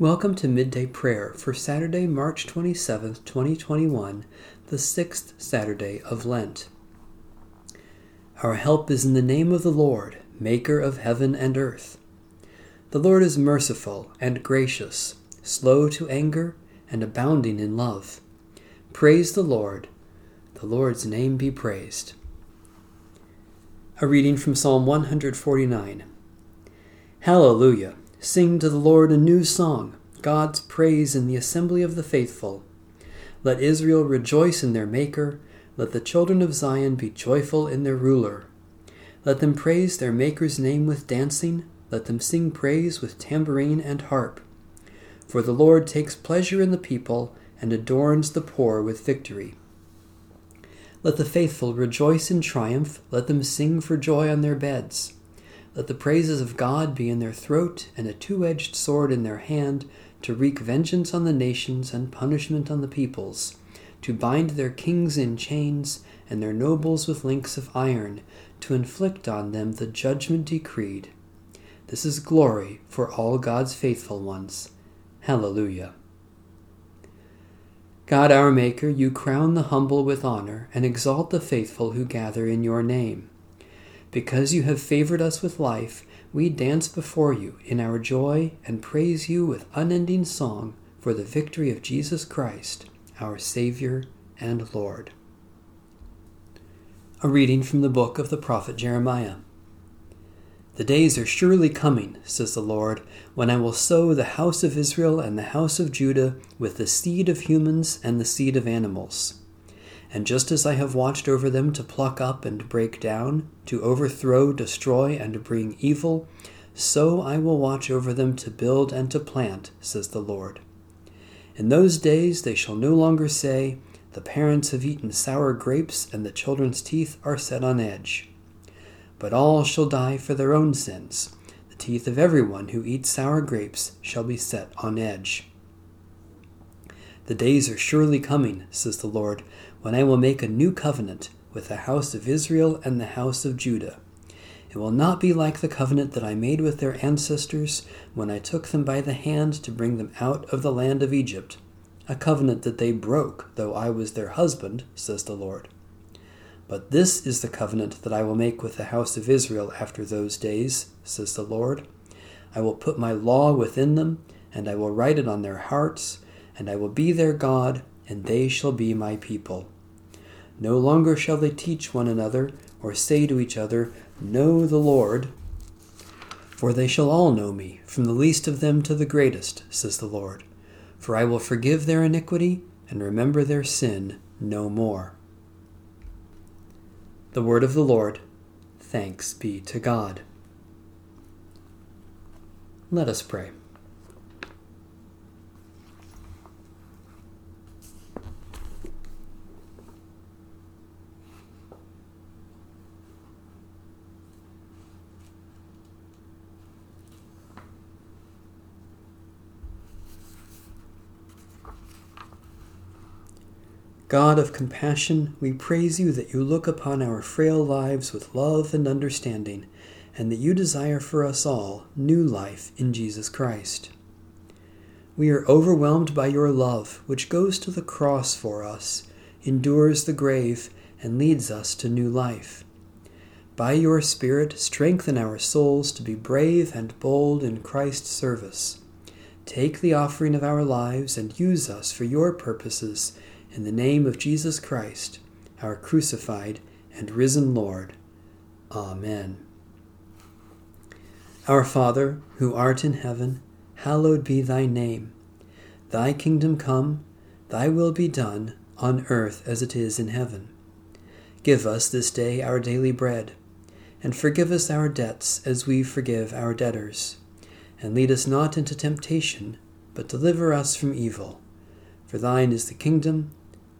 Welcome to Midday Prayer for Saturday, March 27th, 2021, the sixth Saturday of Lent. Our help is in the name of the Lord, Maker of heaven and earth. The Lord is merciful and gracious, slow to anger, and abounding in love. Praise the Lord. The Lord's name be praised. A reading from Psalm 149. Hallelujah. Sing to the Lord a new song, God's praise in the assembly of the faithful. Let Israel rejoice in their Maker. Let the children of Zion be joyful in their ruler. Let them praise their Maker's name with dancing. Let them sing praise with tambourine and harp. For the Lord takes pleasure in the people and adorns the poor with victory. Let the faithful rejoice in triumph. Let them sing for joy on their beds. Let the praises of God be in their throat and a two edged sword in their hand to wreak vengeance on the nations and punishment on the peoples, to bind their kings in chains and their nobles with links of iron, to inflict on them the judgment decreed. This is glory for all God's faithful ones. Hallelujah. God our Maker, you crown the humble with honor and exalt the faithful who gather in your name. Because you have favored us with life, we dance before you in our joy and praise you with unending song for the victory of Jesus Christ, our Savior and Lord. A reading from the book of the prophet Jeremiah. The days are surely coming, says the Lord, when I will sow the house of Israel and the house of Judah with the seed of humans and the seed of animals and just as I have watched over them to pluck up and break down, to overthrow, destroy, and bring evil, so I will watch over them to build and to plant, says the Lord. In those days they shall no longer say, The parents have eaten sour grapes, and the children's teeth are set on edge. But all shall die for their own sins. The teeth of everyone who eats sour grapes shall be set on edge. The days are surely coming, says the Lord, when I will make a new covenant with the house of Israel and the house of Judah. It will not be like the covenant that I made with their ancestors when I took them by the hand to bring them out of the land of Egypt, a covenant that they broke, though I was their husband, says the Lord. But this is the covenant that I will make with the house of Israel after those days, says the Lord. I will put my law within them, and I will write it on their hearts, and I will be their God, and they shall be my people. No longer shall they teach one another, or say to each other, Know the Lord. For they shall all know me, from the least of them to the greatest, says the Lord. For I will forgive their iniquity, and remember their sin no more. The word of the Lord. Thanks be to God. Let us pray. God of compassion, we praise you that you look upon our frail lives with love and understanding, and that you desire for us all new life in Jesus Christ. We are overwhelmed by your love, which goes to the cross for us, endures the grave, and leads us to new life. By your Spirit, strengthen our souls to be brave and bold in Christ's service. Take the offering of our lives and use us for your purposes in the name of Jesus Christ, our crucified and risen Lord. Amen. Our Father, who art in heaven, hallowed be thy name. Thy kingdom come, thy will be done, on earth as it is in heaven. Give us this day our daily bread, and forgive us our debts as we forgive our debtors. And lead us not into temptation, but deliver us from evil. For thine is the kingdom,